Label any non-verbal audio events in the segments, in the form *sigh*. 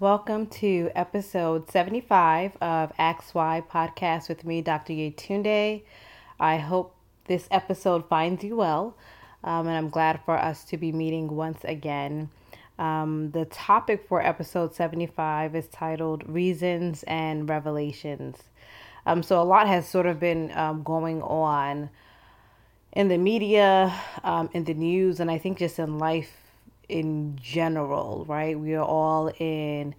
Welcome to episode 75 of Ask Why podcast with me, Dr. Yetunde. I hope this episode finds you well, um, and I'm glad for us to be meeting once again. Um, the topic for episode 75 is titled Reasons and Revelations. Um, so, a lot has sort of been um, going on in the media, um, in the news, and I think just in life in general, right? We are all in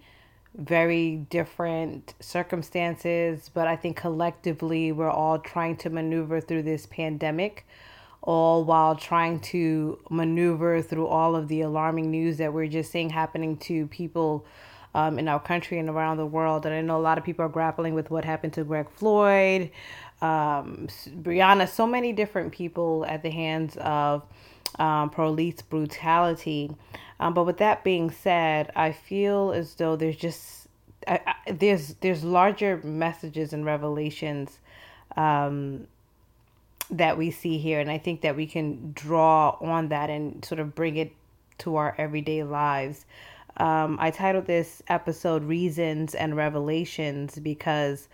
very different circumstances, but I think collectively we're all trying to maneuver through this pandemic, all while trying to maneuver through all of the alarming news that we're just seeing happening to people um, in our country and around the world. And I know a lot of people are grappling with what happened to Greg Floyd, um, Breonna, so many different people at the hands of um, police brutality. Um, but with that being said, I feel as though there's just I, I, there's there's larger messages and revelations um, that we see here, and I think that we can draw on that and sort of bring it to our everyday lives. Um, I titled this episode "Reasons and Revelations" because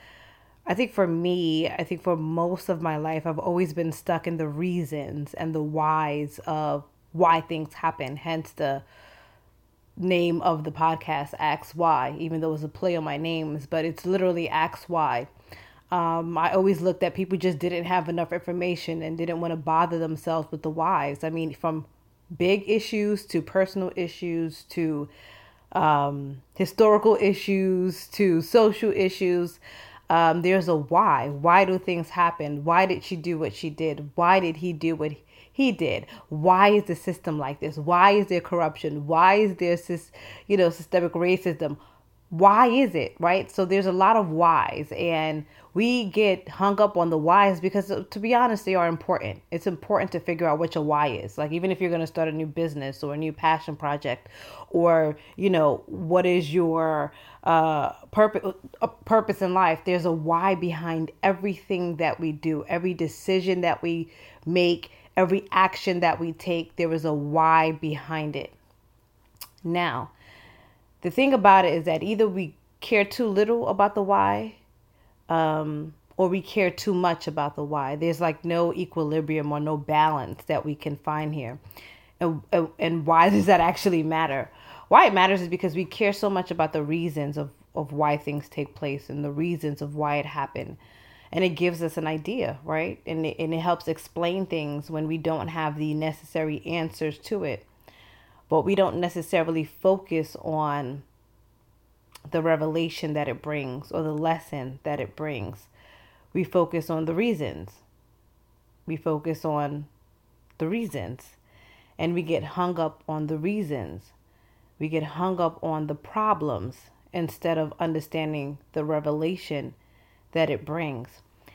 I think for me, I think for most of my life, I've always been stuck in the reasons and the whys of why things happen. Hence the name of the podcast, Ask Why, even though it's a play on my names, but it's literally Ask Why. Um, I always looked at people just didn't have enough information and didn't want to bother themselves with the whys. I mean, from big issues to personal issues to um, historical issues to social issues um, there's a why. Why do things happen? Why did she do what she did? Why did he do what he did? Why is the system like this? Why is there corruption? Why is there you know, systemic racism? Why is it right? So there's a lot of whys, and we get hung up on the whys because, to be honest, they are important. It's important to figure out what your why is. Like even if you're going to start a new business or a new passion project, or you know, what is your uh, purpose a purpose in life. There's a why behind everything that we do, every decision that we make, every action that we take. There is a why behind it. Now, the thing about it is that either we care too little about the why, um, or we care too much about the why. There's like no equilibrium or no balance that we can find here. And, and why *laughs* does that actually matter? why it matters is because we care so much about the reasons of, of why things take place and the reasons of why it happened. And it gives us an idea, right? And it, and it helps explain things when we don't have the necessary answers to it. But we don't necessarily focus on the revelation that it brings or the lesson that it brings. We focus on the reasons. We focus on the reasons. And we get hung up on the reasons we get hung up on the problems instead of understanding the revelation that it brings.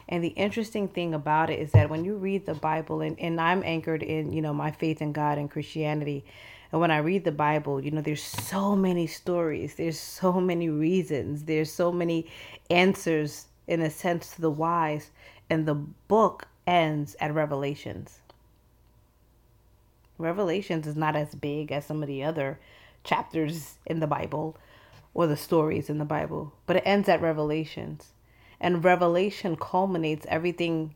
And the interesting thing about it is that when you read the Bible, and, and I'm anchored in, you know, my faith in God and Christianity. And when I read the Bible, you know, there's so many stories, there's so many reasons, there's so many answers in a sense to the whys. And the book ends at Revelations. Revelations is not as big as some of the other chapters in the Bible or the stories in the Bible, but it ends at Revelations. And Revelation culminates everything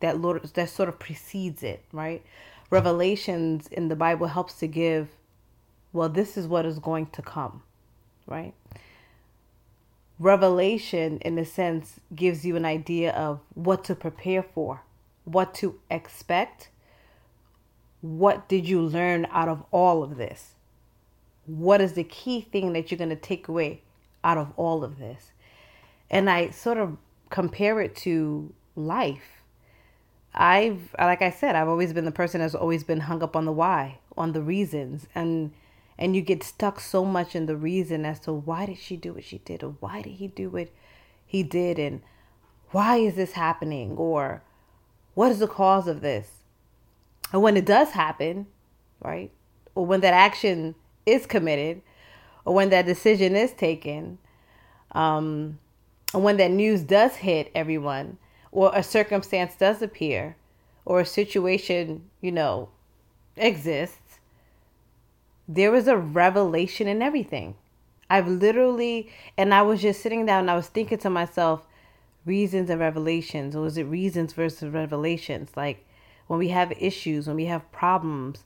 that Lord that sort of precedes it, right? Revelations in the Bible helps to give, well, this is what is going to come, right? Revelation, in a sense, gives you an idea of what to prepare for, what to expect. What did you learn out of all of this? what is the key thing that you're going to take away out of all of this? And I sort of compare it to life. I've, like I said, I've always been the person that's always been hung up on the why, on the reasons, and and you get stuck so much in the reason as to why did she do what she did, or why did he do what he did, and why is this happening, or what is the cause of this? And when it does happen, right, or when that action is committed or when that decision is taken, um, and when that news does hit everyone, or a circumstance does appear, or a situation, you know, exists, there was a revelation in everything. I've literally, and I was just sitting down and I was thinking to myself, reasons and revelations, or was it reasons versus revelations? Like when we have issues, when we have problems,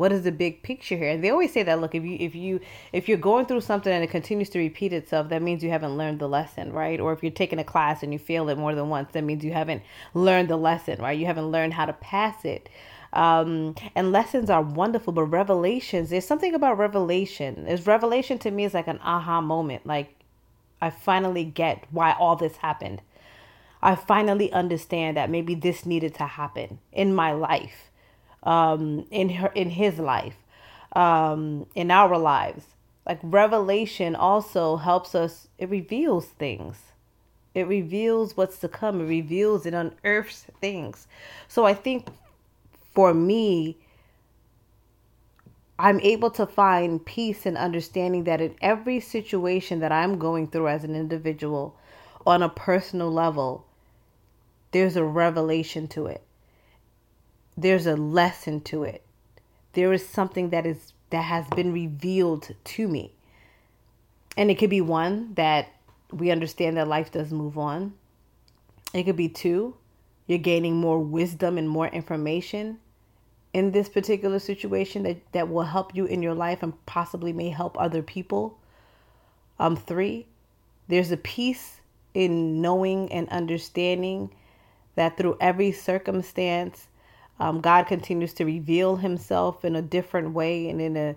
what is the big picture here? And they always say that look, if you if you if you're going through something and it continues to repeat itself, that means you haven't learned the lesson, right? Or if you're taking a class and you fail it more than once, that means you haven't learned the lesson, right? You haven't learned how to pass it. Um, and lessons are wonderful, but revelations, there's something about revelation. There's revelation to me is like an aha moment. Like I finally get why all this happened. I finally understand that maybe this needed to happen in my life um, in her in his life, um, in our lives. Like revelation also helps us. It reveals things. It reveals what's to come. It reveals and unearths things. So I think for me, I'm able to find peace and understanding that in every situation that I'm going through as an individual on a personal level, there's a revelation to it there's a lesson to it. There is something that is that has been revealed to me. And it could be one that we understand that life does move on. It could be two, you're gaining more wisdom and more information in this particular situation that, that will help you in your life and possibly may help other people. Um, three, there's a peace in knowing and understanding that through every circumstance, um, God continues to reveal himself in a different way and in a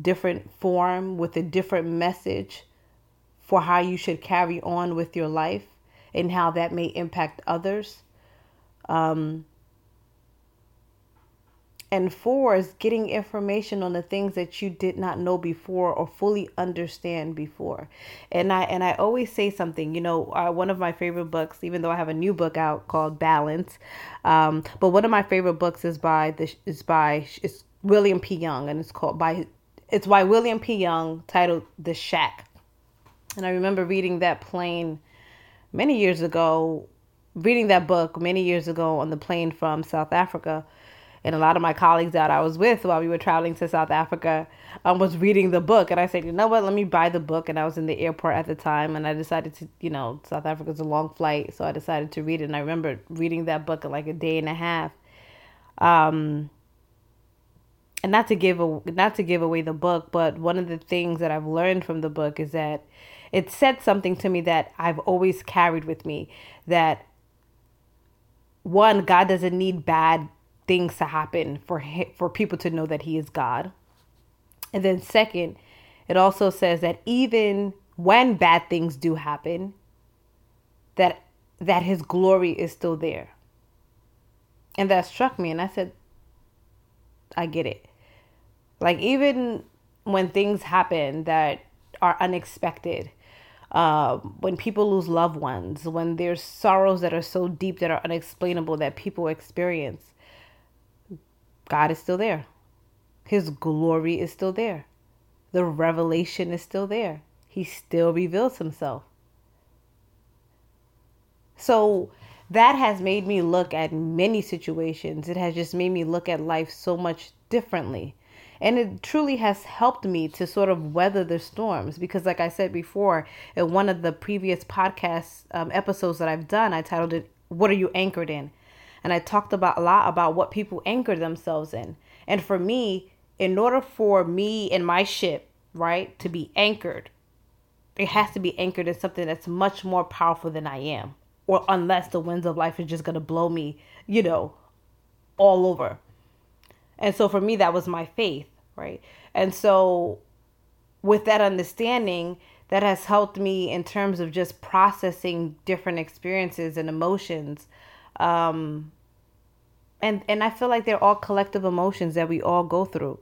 different form with a different message for how you should carry on with your life and how that may impact others. Um, and four is getting information on the things that you did not know before or fully understand before. And I and I always say something. You know, uh, one of my favorite books, even though I have a new book out called Balance, um, but one of my favorite books is by the is by it's William P. Young, and it's called by it's by William P. Young, titled The Shack. And I remember reading that plane many years ago, reading that book many years ago on the plane from South Africa and a lot of my colleagues that I was with while we were traveling to South Africa um, was reading the book. And I said, you know what, let me buy the book. And I was in the airport at the time and I decided to, you know, South Africa's a long flight. So I decided to read it. And I remember reading that book in like a day and a half. Um, and not to give a, not to give away the book, but one of the things that I've learned from the book is that it said something to me that I've always carried with me that one, God doesn't need bad things to happen for him, for people to know that he is God. And then second, it also says that even when bad things do happen, that that his glory is still there. And that struck me and I said I get it. Like even when things happen that are unexpected, uh, when people lose loved ones, when there's sorrows that are so deep that are unexplainable that people experience, God is still there. His glory is still there. The revelation is still there. He still reveals himself. So that has made me look at many situations. It has just made me look at life so much differently. And it truly has helped me to sort of weather the storms because, like I said before, in one of the previous podcast um, episodes that I've done, I titled it, What Are You Anchored in? And I talked about a lot about what people anchor themselves in. And for me, in order for me and my ship, right, to be anchored, it has to be anchored in something that's much more powerful than I am. Or unless the winds of life is just going to blow me, you know, all over. And so for me, that was my faith, right? And so with that understanding, that has helped me in terms of just processing different experiences and emotions um, and and I feel like they're all collective emotions that we all go through.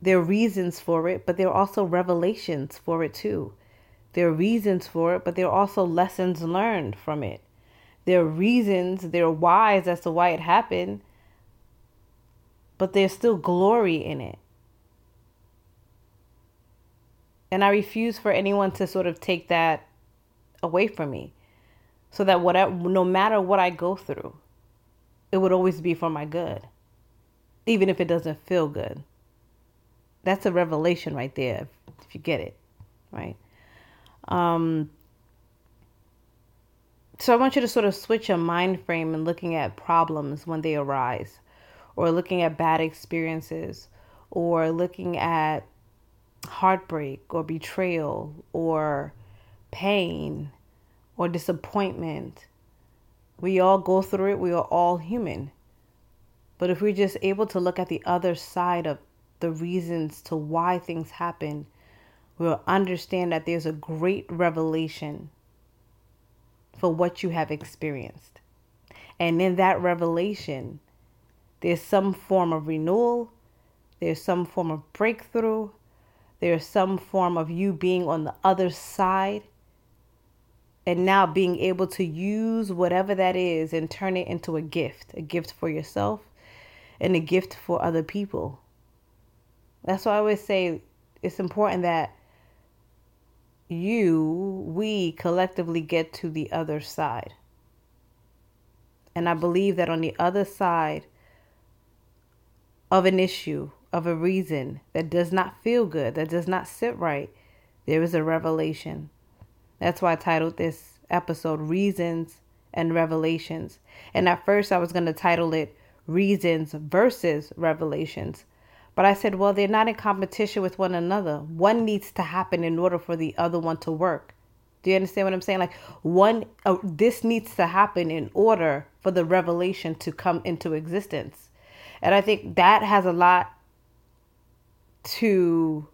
There are reasons for it, but there are also revelations for it too. There are reasons for it, but there are also lessons learned from it. There are reasons, there are whys as to why it happened, but there's still glory in it. And I refuse for anyone to sort of take that away from me so that whatever no matter what I go through, it would always be for my good. Even if it doesn't feel good. that's a revelation right there if, you get it, right? Um so I want you to sort of switch your mind frame and looking at problems when they arise or looking at bad experiences or looking at heartbreak or betrayal or pain or disappointment. We all go through it. We are all human. But if we're just able to look at the other side of the reasons to why things happen, we'll understand that there's a great revelation for what you have experienced. And in that revelation, there's some form of renewal, there's some form of breakthrough, there's some form of you being on the other side and now being able to use whatever that is and turn it into a gift a gift for yourself and a gift for other people. That's why I always say it's important that you, we collectively get to the other side. And I believe that on the other side of an issue, of a reason that does not feel good, that does not sit right, there is a revelation. That's why I titled this episode Reasons and Revelations. And at first, I was going to title it Reasons versus Revelations. But I said, well, they're not in competition with one another. One needs to happen in order for the other one to work. Do you understand what I'm saying? Like, one, uh, this needs to happen in order for the revelation to come into existence. And I think that has a lot to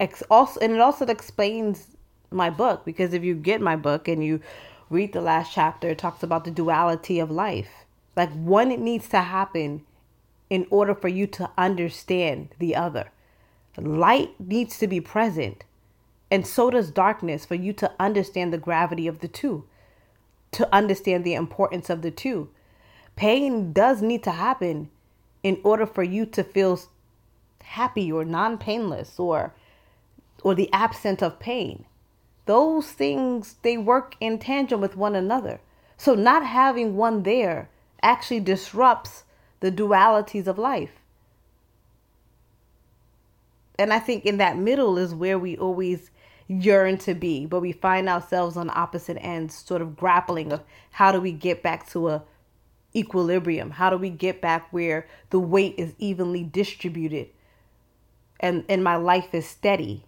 ex- also, and it also explains my book because if you get my book and you read the last chapter, it talks about the duality of life. Like one it needs to happen in order for you to understand the other. Light needs to be present, and so does darkness for you to understand the gravity of the two, to understand the importance of the two. Pain does need to happen in order for you to feel happy or non-painless or or the absence of pain those things they work in tandem with one another. So not having one there actually disrupts the dualities of life. And I think in that middle is where we always yearn to be, but we find ourselves on opposite ends, sort of grappling of how do we get back to a equilibrium? How do we get back where the weight is evenly distributed and, and my life is steady?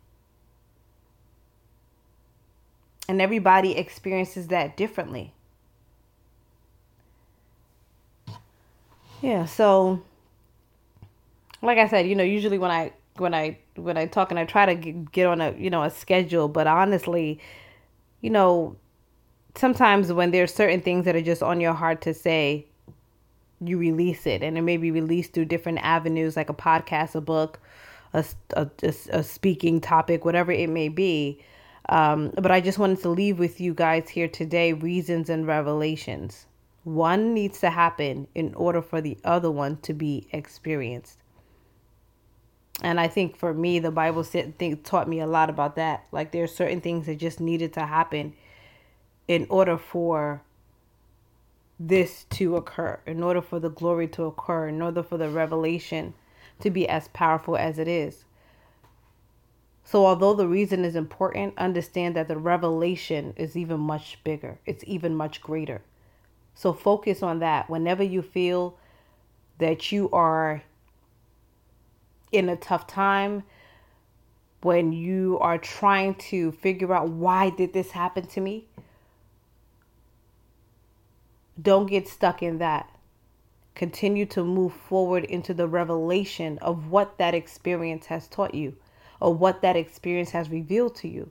And everybody experiences that differently. Yeah, so like I said, you know, usually when I when I when I talk and I try to get on a, you know, a schedule, but honestly, you know, sometimes when there's certain things that are just on your heart to say, you release it and it may be released through different avenues like a podcast, a book, a, a, a speaking topic, whatever it may be. Um, but I just wanted to leave with you guys here today reasons and revelations. One needs to happen in order for the other one to be experienced. And I think for me, the Bible taught me a lot about that. Like there are certain things that just needed to happen in order for this to occur, in order for the glory to occur, in order for the revelation to be as powerful as it is. So, although the reason is important, understand that the revelation is even much bigger, it's even much greater. So, focus on that. Whenever you feel that you are in a tough time, when you are trying to figure out why did this happen to me, don't get stuck in that. Continue to move forward into the revelation of what that experience has taught you or what that experience has revealed to you.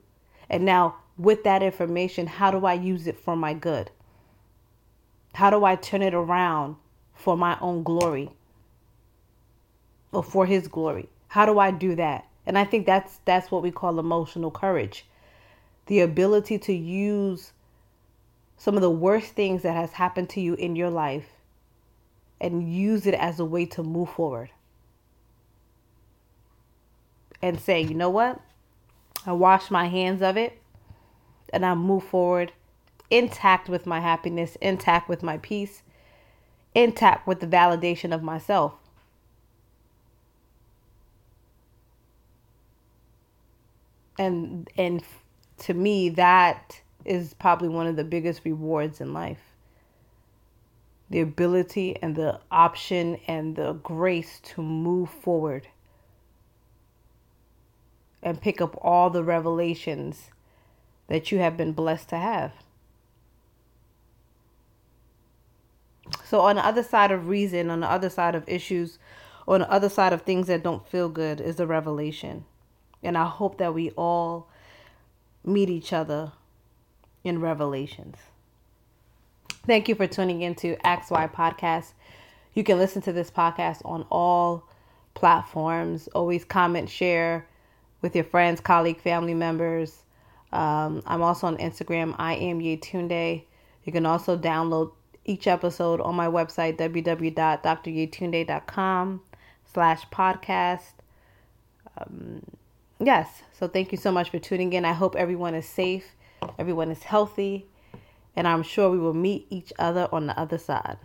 And now, with that information, how do I use it for my good? How do I turn it around for my own glory or for his glory? How do I do that? And I think that's that's what we call emotional courage. The ability to use some of the worst things that has happened to you in your life and use it as a way to move forward and say, you know what? I wash my hands of it and I move forward intact with my happiness, intact with my peace, intact with the validation of myself. And and to me that is probably one of the biggest rewards in life. The ability and the option and the grace to move forward and pick up all the revelations that you have been blessed to have. So, on the other side of reason, on the other side of issues, on the other side of things that don't feel good is the revelation. And I hope that we all meet each other in revelations. Thank you for tuning in to Ask Podcast. You can listen to this podcast on all platforms. Always comment, share with your friends, colleague, family members. Um, I'm also on Instagram. I am Yetunde. You can also download each episode on my website www.dryetunde.com slash podcast. Um, yes, so thank you so much for tuning in. I hope everyone is safe, everyone is healthy, and I'm sure we will meet each other on the other side.